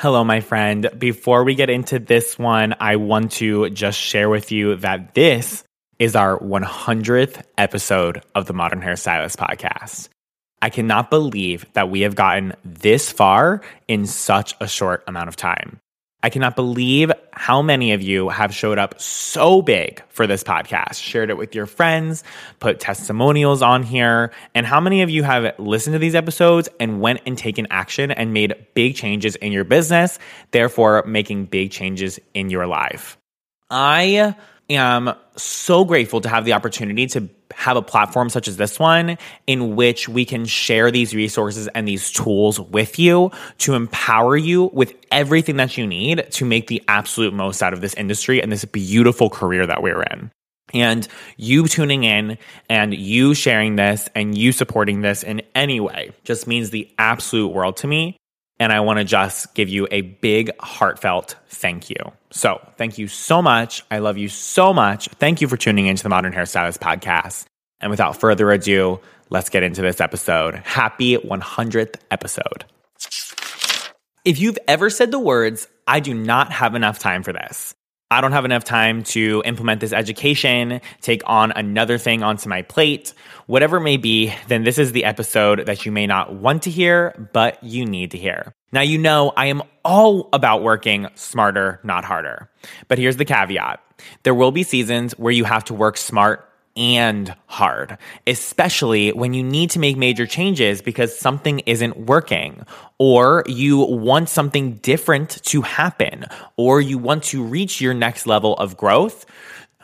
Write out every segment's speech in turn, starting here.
Hello, my friend. Before we get into this one, I want to just share with you that this is our 100th episode of the Modern Hairstylist podcast. I cannot believe that we have gotten this far in such a short amount of time. I cannot believe how many of you have showed up so big for this podcast, shared it with your friends, put testimonials on here, and how many of you have listened to these episodes and went and taken action and made big changes in your business, therefore making big changes in your life. I am so grateful to have the opportunity to have a platform such as this one in which we can share these resources and these tools with you to empower you with everything that you need to make the absolute most out of this industry and this beautiful career that we're in. And you tuning in and you sharing this and you supporting this in any way just means the absolute world to me. And I want to just give you a big, heartfelt thank you. So, thank you so much. I love you so much. Thank you for tuning into the Modern Hairstylist podcast. And without further ado, let's get into this episode. Happy 100th episode. If you've ever said the words, I do not have enough time for this, I don't have enough time to implement this education, take on another thing onto my plate, whatever it may be, then this is the episode that you may not want to hear, but you need to hear. Now, you know, I am all about working smarter, not harder. But here's the caveat there will be seasons where you have to work smart and hard, especially when you need to make major changes because something isn't working, or you want something different to happen, or you want to reach your next level of growth.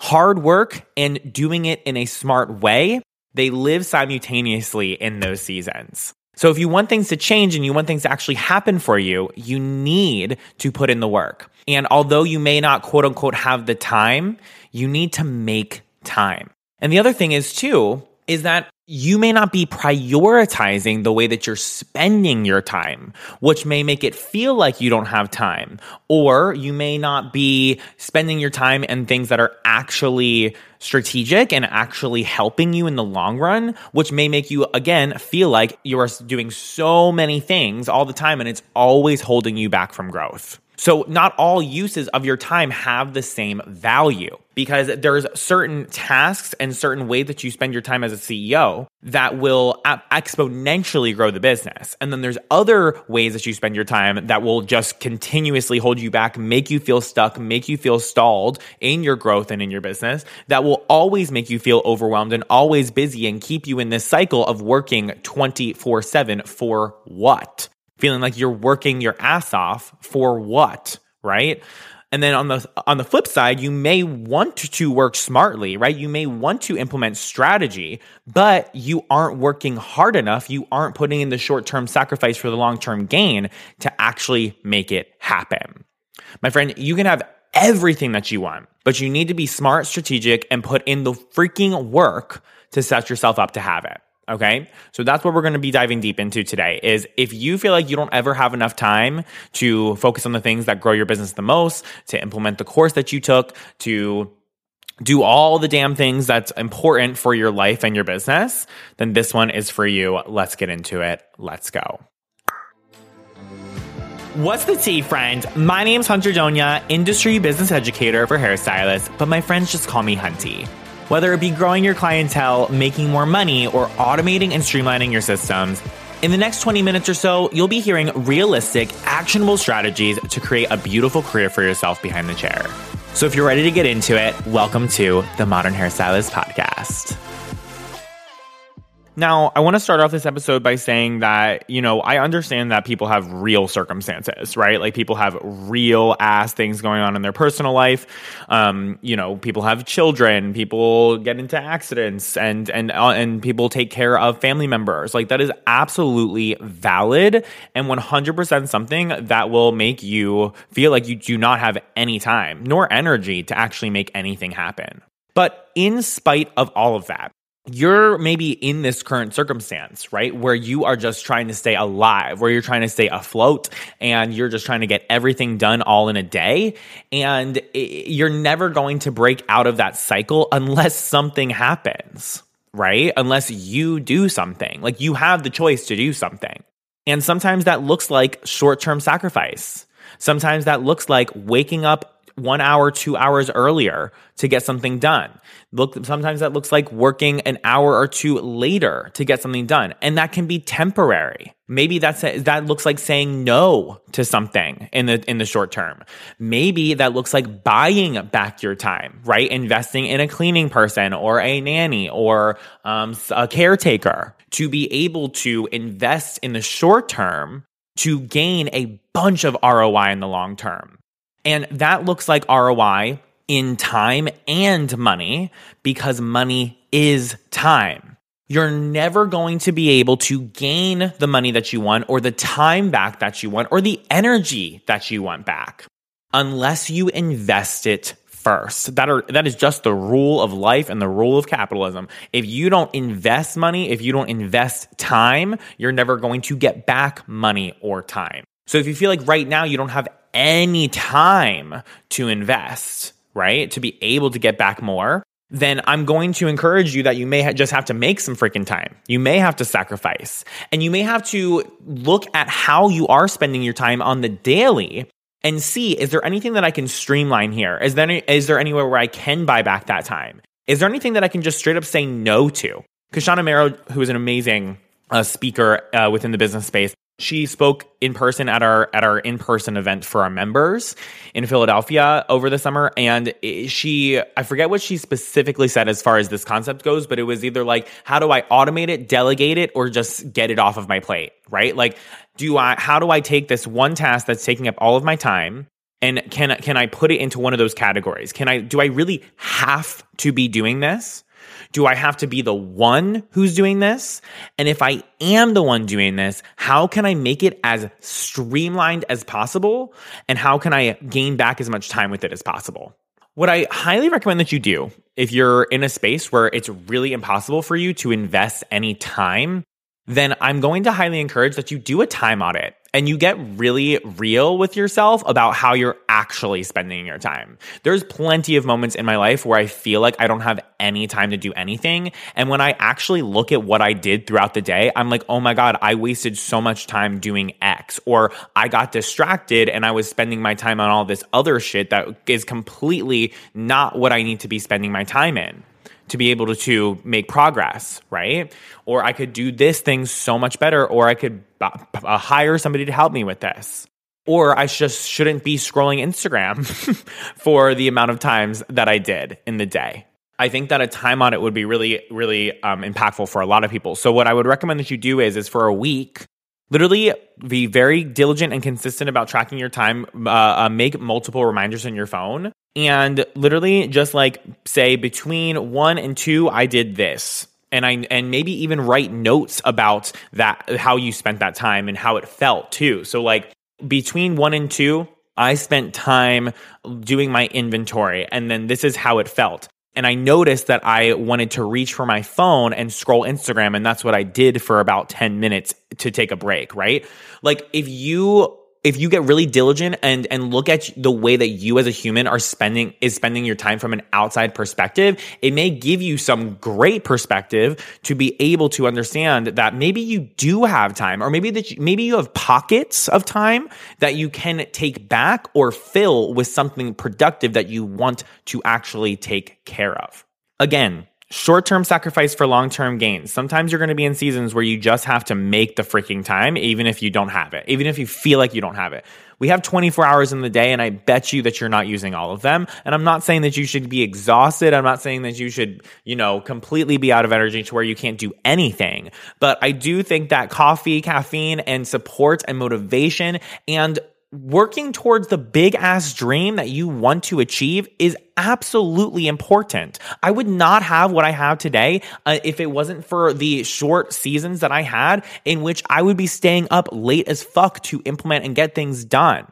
Hard work and doing it in a smart way, they live simultaneously in those seasons. So if you want things to change and you want things to actually happen for you, you need to put in the work. And although you may not quote unquote have the time, you need to make time. And the other thing is, too, is that you may not be prioritizing the way that you're spending your time, which may make it feel like you don't have time. Or you may not be spending your time in things that are actually strategic and actually helping you in the long run, which may make you, again, feel like you are doing so many things all the time and it's always holding you back from growth. So not all uses of your time have the same value because there's certain tasks and certain ways that you spend your time as a CEO that will exponentially grow the business. And then there's other ways that you spend your time that will just continuously hold you back, make you feel stuck, make you feel stalled in your growth and in your business that will always make you feel overwhelmed and always busy and keep you in this cycle of working 24 7 for what? Feeling like you're working your ass off for what, right? And then on the on the flip side, you may want to work smartly, right? You may want to implement strategy, but you aren't working hard enough. You aren't putting in the short-term sacrifice for the long-term gain to actually make it happen. My friend, you can have everything that you want, but you need to be smart, strategic, and put in the freaking work to set yourself up to have it. Okay. So that's what we're going to be diving deep into today is if you feel like you don't ever have enough time to focus on the things that grow your business the most, to implement the course that you took, to do all the damn things that's important for your life and your business, then this one is for you. Let's get into it. Let's go. What's the tea, friend? My name's Hunter Donia, industry business educator for hairstylists, but my friends just call me Hunty. Whether it be growing your clientele, making more money, or automating and streamlining your systems, in the next 20 minutes or so, you'll be hearing realistic, actionable strategies to create a beautiful career for yourself behind the chair. So if you're ready to get into it, welcome to the Modern Hairstylist Podcast. Now, I want to start off this episode by saying that, you know, I understand that people have real circumstances, right? Like people have real ass things going on in their personal life. Um, you know, people have children, people get into accidents and and uh, and people take care of family members. Like that is absolutely valid and 100% something that will make you feel like you do not have any time nor energy to actually make anything happen. But in spite of all of that, you're maybe in this current circumstance, right? Where you are just trying to stay alive, where you're trying to stay afloat and you're just trying to get everything done all in a day. And you're never going to break out of that cycle unless something happens, right? Unless you do something. Like you have the choice to do something. And sometimes that looks like short term sacrifice. Sometimes that looks like waking up one hour, two hours earlier to get something done. Look, sometimes that looks like working an hour or two later to get something done. And that can be temporary. Maybe that's, that looks like saying no to something in the, in the short term. Maybe that looks like buying back your time, right? Investing in a cleaning person or a nanny or um, a caretaker to be able to invest in the short term to gain a bunch of ROI in the long term. And that looks like ROI in time and money because money is time. You're never going to be able to gain the money that you want or the time back that you want or the energy that you want back unless you invest it first. That are that is just the rule of life and the rule of capitalism. If you don't invest money, if you don't invest time, you're never going to get back money or time. So if you feel like right now you don't have any time to invest, right? To be able to get back more, then I'm going to encourage you that you may ha- just have to make some freaking time. You may have to sacrifice and you may have to look at how you are spending your time on the daily and see is there anything that I can streamline here? Is there, any, is there anywhere where I can buy back that time? Is there anything that I can just straight up say no to? Kashana Merrow, who is an amazing uh, speaker uh, within the business space, she spoke in person at our at our in-person event for our members in Philadelphia over the summer. And she I forget what she specifically said as far as this concept goes but it was either like how do I automate it delegate it or just get it off of my plate right? Like do I how do I take this one task that's taking up all of my time and can can I put it into one of those categories? Can I do I really have to be doing this do I have to be the one who's doing this? And if I am the one doing this, how can I make it as streamlined as possible? And how can I gain back as much time with it as possible? What I highly recommend that you do if you're in a space where it's really impossible for you to invest any time, then I'm going to highly encourage that you do a time audit and you get really real with yourself about how you're actually spending your time. There's plenty of moments in my life where I feel like I don't have any time to do anything. And when I actually look at what I did throughout the day, I'm like, oh my God, I wasted so much time doing X, or I got distracted and I was spending my time on all this other shit that is completely not what I need to be spending my time in to be able to, to make progress, right? Or I could do this thing so much better, or I could uh, hire somebody to help me with this. Or I just shouldn't be scrolling Instagram for the amount of times that I did in the day. I think that a time audit would be really, really um, impactful for a lot of people. So what I would recommend that you do is, is for a week, literally be very diligent and consistent about tracking your time. Uh, uh, make multiple reminders on your phone and literally just like say between one and two, I did this. And I and maybe even write notes about that how you spent that time and how it felt too. So like between one and two, I spent time doing my inventory and then this is how it felt. And I noticed that I wanted to reach for my phone and scroll Instagram. And that's what I did for about 10 minutes to take a break, right? Like if you if you get really diligent and and look at the way that you as a human are spending is spending your time from an outside perspective it may give you some great perspective to be able to understand that maybe you do have time or maybe that you, maybe you have pockets of time that you can take back or fill with something productive that you want to actually take care of. Again short term sacrifice for long term gains. Sometimes you're going to be in seasons where you just have to make the freaking time, even if you don't have it, even if you feel like you don't have it. We have 24 hours in the day, and I bet you that you're not using all of them. And I'm not saying that you should be exhausted. I'm not saying that you should, you know, completely be out of energy to where you can't do anything. But I do think that coffee, caffeine, and support and motivation and working towards the big ass dream that you want to achieve is absolutely important. I would not have what I have today uh, if it wasn't for the short seasons that I had in which I would be staying up late as fuck to implement and get things done.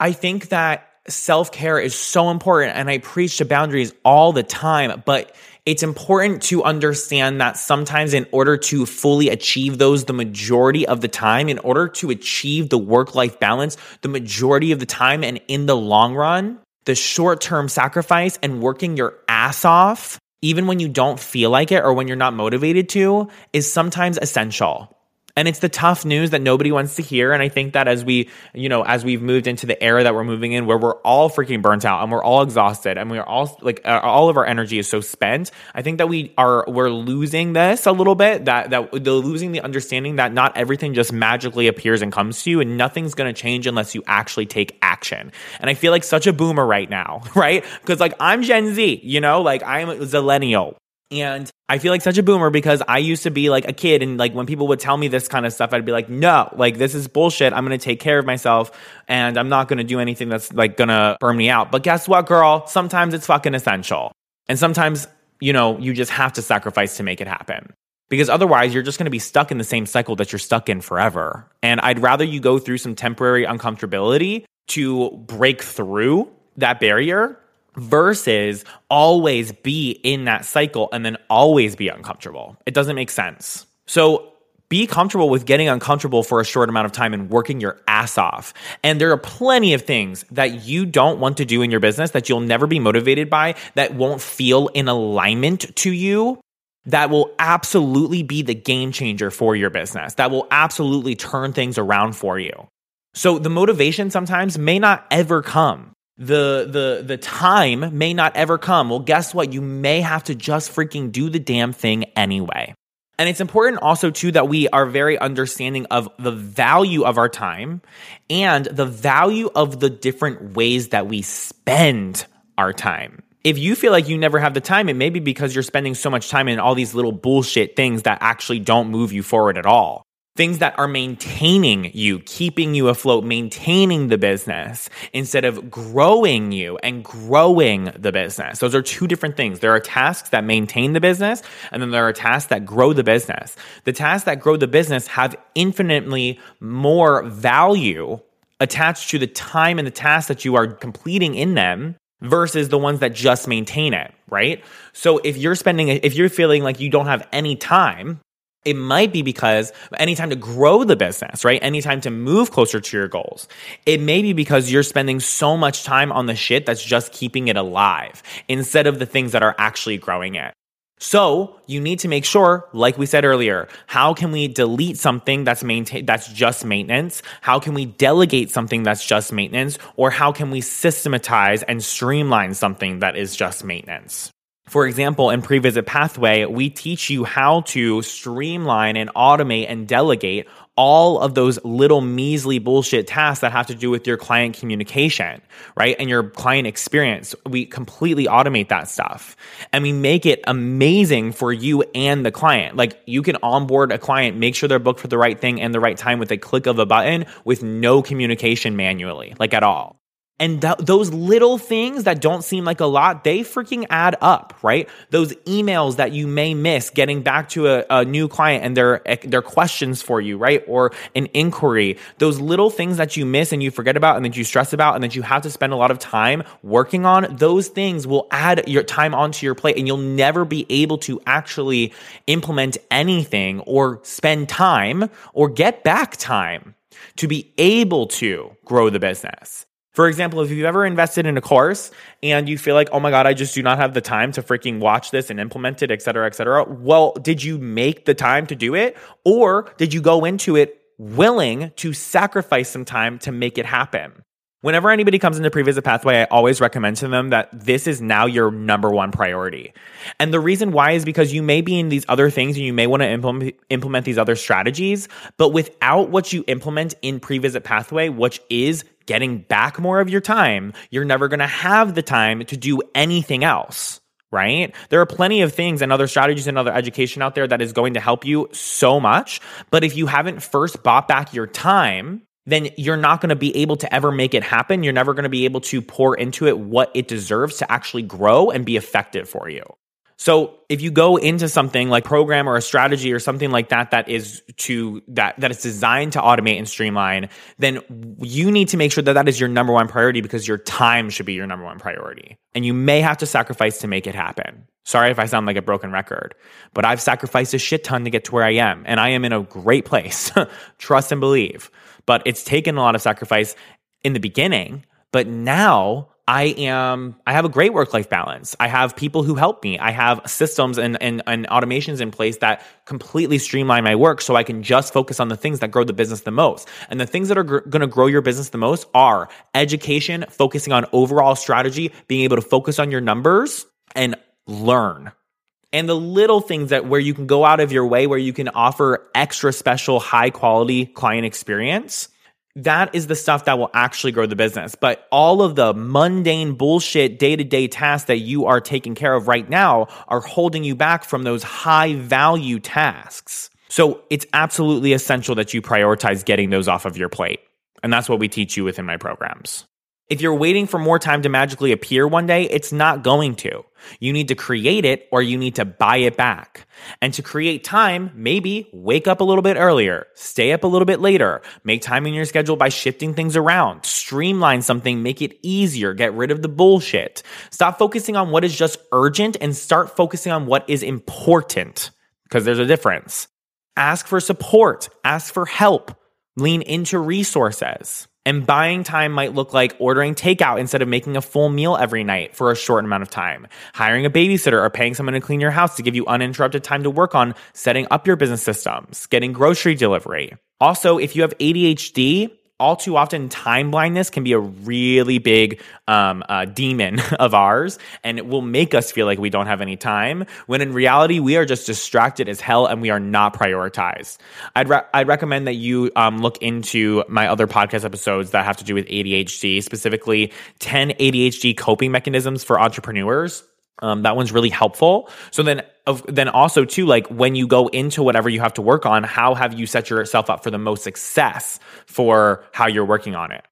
I think that self care is so important and I preach to boundaries all the time, but it's important to understand that sometimes in order to fully achieve those the majority of the time, in order to achieve the work life balance the majority of the time and in the long run, the short term sacrifice and working your ass off, even when you don't feel like it or when you're not motivated to, is sometimes essential. And it's the tough news that nobody wants to hear. And I think that as we, you know, as we've moved into the era that we're moving in where we're all freaking burnt out and we're all exhausted and we're all like, uh, all of our energy is so spent. I think that we are, we're losing this a little bit, that, that the losing the understanding that not everything just magically appears and comes to you and nothing's going to change unless you actually take action. And I feel like such a boomer right now, right? Because like I'm Gen Z, you know, like I'm a zillennial. And I feel like such a boomer because I used to be like a kid and like when people would tell me this kind of stuff, I'd be like, no, like this is bullshit. I'm going to take care of myself and I'm not going to do anything that's like going to burn me out. But guess what, girl? Sometimes it's fucking essential. And sometimes, you know, you just have to sacrifice to make it happen. Because otherwise, you're just going to be stuck in the same cycle that you're stuck in forever. And I'd rather you go through some temporary uncomfortability to break through that barrier versus always be in that cycle and then always be uncomfortable. It doesn't make sense. So be comfortable with getting uncomfortable for a short amount of time and working your ass off. And there are plenty of things that you don't want to do in your business that you'll never be motivated by, that won't feel in alignment to you. That will absolutely be the game changer for your business. That will absolutely turn things around for you. So the motivation sometimes may not ever come the the the time may not ever come. Well, guess what? You may have to just freaking do the damn thing anyway. And it's important also too that we are very understanding of the value of our time and the value of the different ways that we spend our time. If you feel like you never have the time, it may be because you're spending so much time in all these little bullshit things that actually don't move you forward at all things that are maintaining you, keeping you afloat, maintaining the business instead of growing you and growing the business. Those are two different things. There are tasks that maintain the business and then there are tasks that grow the business. The tasks that grow the business have infinitely more value attached to the time and the tasks that you are completing in them versus the ones that just maintain it, right? So if you're spending, if you're feeling like you don't have any time, it might be because anytime to grow the business, right? Anytime to move closer to your goals. It may be because you're spending so much time on the shit that's just keeping it alive instead of the things that are actually growing it. So you need to make sure, like we said earlier, how can we delete something that's maintain that's just maintenance? How can we delegate something that's just maintenance? Or how can we systematize and streamline something that is just maintenance? For example, in Previsit Pathway, we teach you how to streamline and automate and delegate all of those little measly bullshit tasks that have to do with your client communication, right? And your client experience. We completely automate that stuff and we make it amazing for you and the client. Like you can onboard a client, make sure they're booked for the right thing and the right time with a click of a button with no communication manually, like at all. And th- those little things that don't seem like a lot, they freaking add up, right? Those emails that you may miss getting back to a, a, new client and their, eh, their questions for you, right? Or an inquiry. Those little things that you miss and you forget about and that you stress about and that you have to spend a lot of time working on, those things will add your time onto your plate and you'll never be able to actually implement anything or spend time or get back time to be able to grow the business. For example, if you've ever invested in a course and you feel like, oh my God, I just do not have the time to freaking watch this and implement it, et cetera, et cetera. Well, did you make the time to do it? Or did you go into it willing to sacrifice some time to make it happen? Whenever anybody comes into Previsit Pathway, I always recommend to them that this is now your number one priority. And the reason why is because you may be in these other things and you may want to implement, implement these other strategies, but without what you implement in Previsit Pathway, which is getting back more of your time, you're never going to have the time to do anything else right? There are plenty of things and other strategies and other education out there that is going to help you so much. But if you haven't first bought back your time, then you're not going to be able to ever make it happen. You're never going to be able to pour into it what it deserves to actually grow and be effective for you. So if you go into something like program or a strategy or something like that that is to that that is designed to automate and streamline, then you need to make sure that that is your number one priority because your time should be your number one priority. And you may have to sacrifice to make it happen. Sorry if I sound like a broken record, but I've sacrificed a shit ton to get to where I am and I am in a great place. Trust and believe. But it's taken a lot of sacrifice in the beginning, but now I am, I have a great work life balance. I have people who help me. I have systems and, and, and automations in place that completely streamline my work so I can just focus on the things that grow the business the most. And the things that are gr- going to grow your business the most are education, focusing on overall strategy, being able to focus on your numbers and learn and the little things that where you can go out of your way where you can offer extra special high quality client experience that is the stuff that will actually grow the business. But all of the mundane bullshit day to day tasks that you are taking care of right now are holding you back from those high value tasks. So it's absolutely essential that you prioritize getting those off of your plate. And that's what we teach you within my programs. If you're waiting for more time to magically appear one day, it's not going to. You need to create it or you need to buy it back. And to create time, maybe wake up a little bit earlier, stay up a little bit later, make time in your schedule by shifting things around, streamline something, make it easier, get rid of the bullshit. Stop focusing on what is just urgent and start focusing on what is important because there's a difference. Ask for support, ask for help, lean into resources. And buying time might look like ordering takeout instead of making a full meal every night for a short amount of time, hiring a babysitter or paying someone to clean your house to give you uninterrupted time to work on setting up your business systems, getting grocery delivery. Also, if you have ADHD, all too often time blindness can be a really big um, uh, demon of ours and it will make us feel like we don't have any time when in reality we are just distracted as hell and we are not prioritized. I'd, re- I'd recommend that you um, look into my other podcast episodes that have to do with adhd specifically 10 adhd coping mechanisms for entrepreneurs um, that one's really helpful. So then, of, then also too, like when you go into whatever you have to work on, how have you set yourself up for the most success for how you're working on it?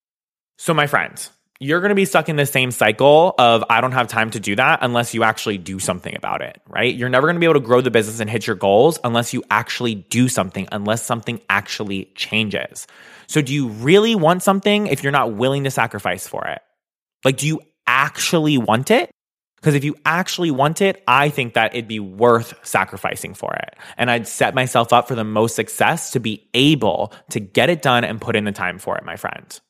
So my friends, you're going to be stuck in the same cycle of I don't have time to do that unless you actually do something about it, right? You're never going to be able to grow the business and hit your goals unless you actually do something, unless something actually changes. So do you really want something if you're not willing to sacrifice for it? Like, do you actually want it? Because if you actually want it, I think that it'd be worth sacrificing for it. And I'd set myself up for the most success to be able to get it done and put in the time for it, my friend.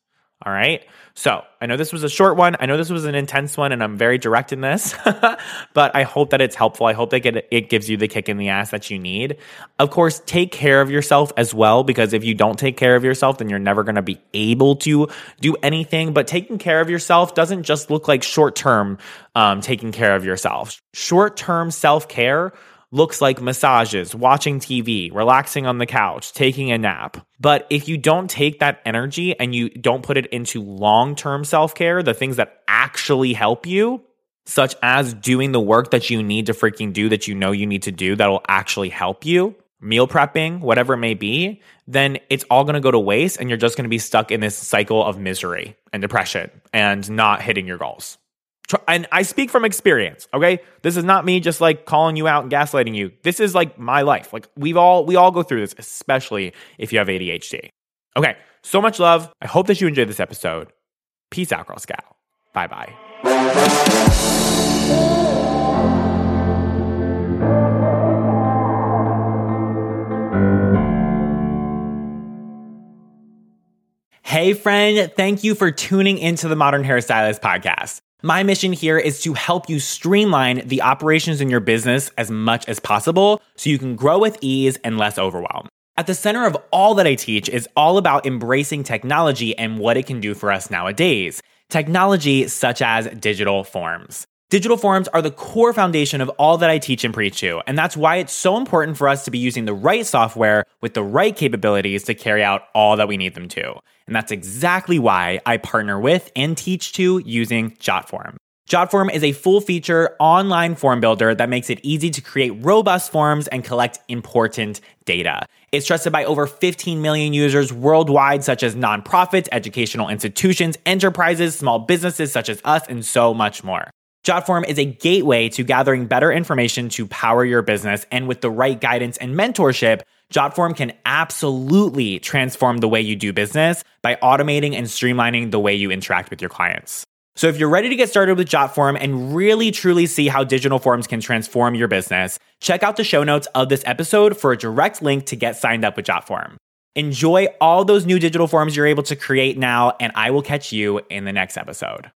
All right. So I know this was a short one. I know this was an intense one, and I'm very direct in this, but I hope that it's helpful. I hope that it gives you the kick in the ass that you need. Of course, take care of yourself as well, because if you don't take care of yourself, then you're never going to be able to do anything. But taking care of yourself doesn't just look like short term um, taking care of yourself. Short term self care looks like massages, watching TV, relaxing on the couch, taking a nap. But if you don't take that energy and you don't put it into long term self care, the things that actually help you, such as doing the work that you need to freaking do that you know you need to do that will actually help you, meal prepping, whatever it may be, then it's all going to go to waste and you're just going to be stuck in this cycle of misery and depression and not hitting your goals and I speak from experience, okay? This is not me just like calling you out and gaslighting you. This is like my life. Like we've all we all go through this, especially if you have ADHD. Okay, so much love. I hope that you enjoyed this episode. Peace out, Girl Scout. Bye bye. Hey, friend, thank you for tuning into the Modern Hairstylist podcast. My mission here is to help you streamline the operations in your business as much as possible so you can grow with ease and less overwhelm. At the center of all that I teach is all about embracing technology and what it can do for us nowadays. Technology such as digital forms. Digital forms are the core foundation of all that I teach and preach to, and that's why it's so important for us to be using the right software with the right capabilities to carry out all that we need them to. And that's exactly why I partner with and teach to using JotForm. JotForm is a full feature online form builder that makes it easy to create robust forms and collect important data. It's trusted by over 15 million users worldwide, such as nonprofits, educational institutions, enterprises, small businesses such as us, and so much more. JotForm is a gateway to gathering better information to power your business. And with the right guidance and mentorship, JotForm can absolutely transform the way you do business by automating and streamlining the way you interact with your clients. So if you're ready to get started with JotForm and really truly see how digital forms can transform your business, check out the show notes of this episode for a direct link to get signed up with JotForm. Enjoy all those new digital forms you're able to create now, and I will catch you in the next episode.